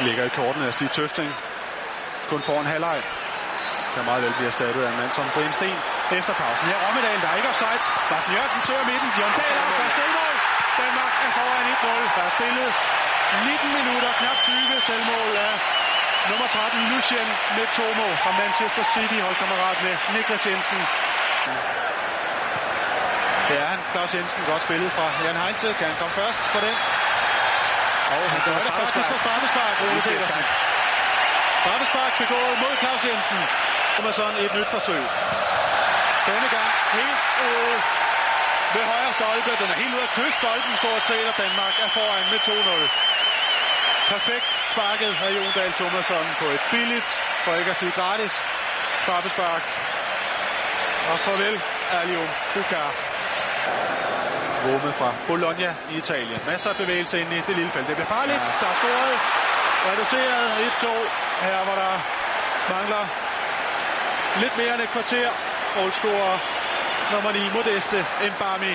ligger i kortene af Stig Tøfting. Kun foran halvleg. Kan meget vel blive erstattet af en mand som Brian Sten efter pausen. Her Rommedal, der er ikke offside. Lars Jørgensen søger midten. John Dahl der er selvmål. Danmark er foran 1-0. Der er spillet 19 minutter, knap 20 selvmål af nummer 13 Lucien med Tomo fra Manchester City, holdkammerat med Niklas Jensen. Det er han, Claus Jensen, godt spillet fra Jan Heinze. Kan han komme først på den? Og han gør det faktisk straffespark, Ole Petersen. Straffespark begået mod Claus Jensen. Som er sådan et nyt forsøg. Denne gang helt ude ved højre stolpe. Den er helt ude af kyststolpen stort set, og Danmark er foran med 2-0. Perfekt sparket af Jon Dahl Thomasson på et billigt, for ikke at sige gratis, straffespark. Og farvel, Alium Bukar. Rome fra Bologna i Italien. Masser af bevægelse ind i det lille felt. Det bliver farligt. Der er scoret. Reduceret 1-2. Her hvor der mangler lidt mere end et kvarter. Målscorer nummer 9 Modeste Mbami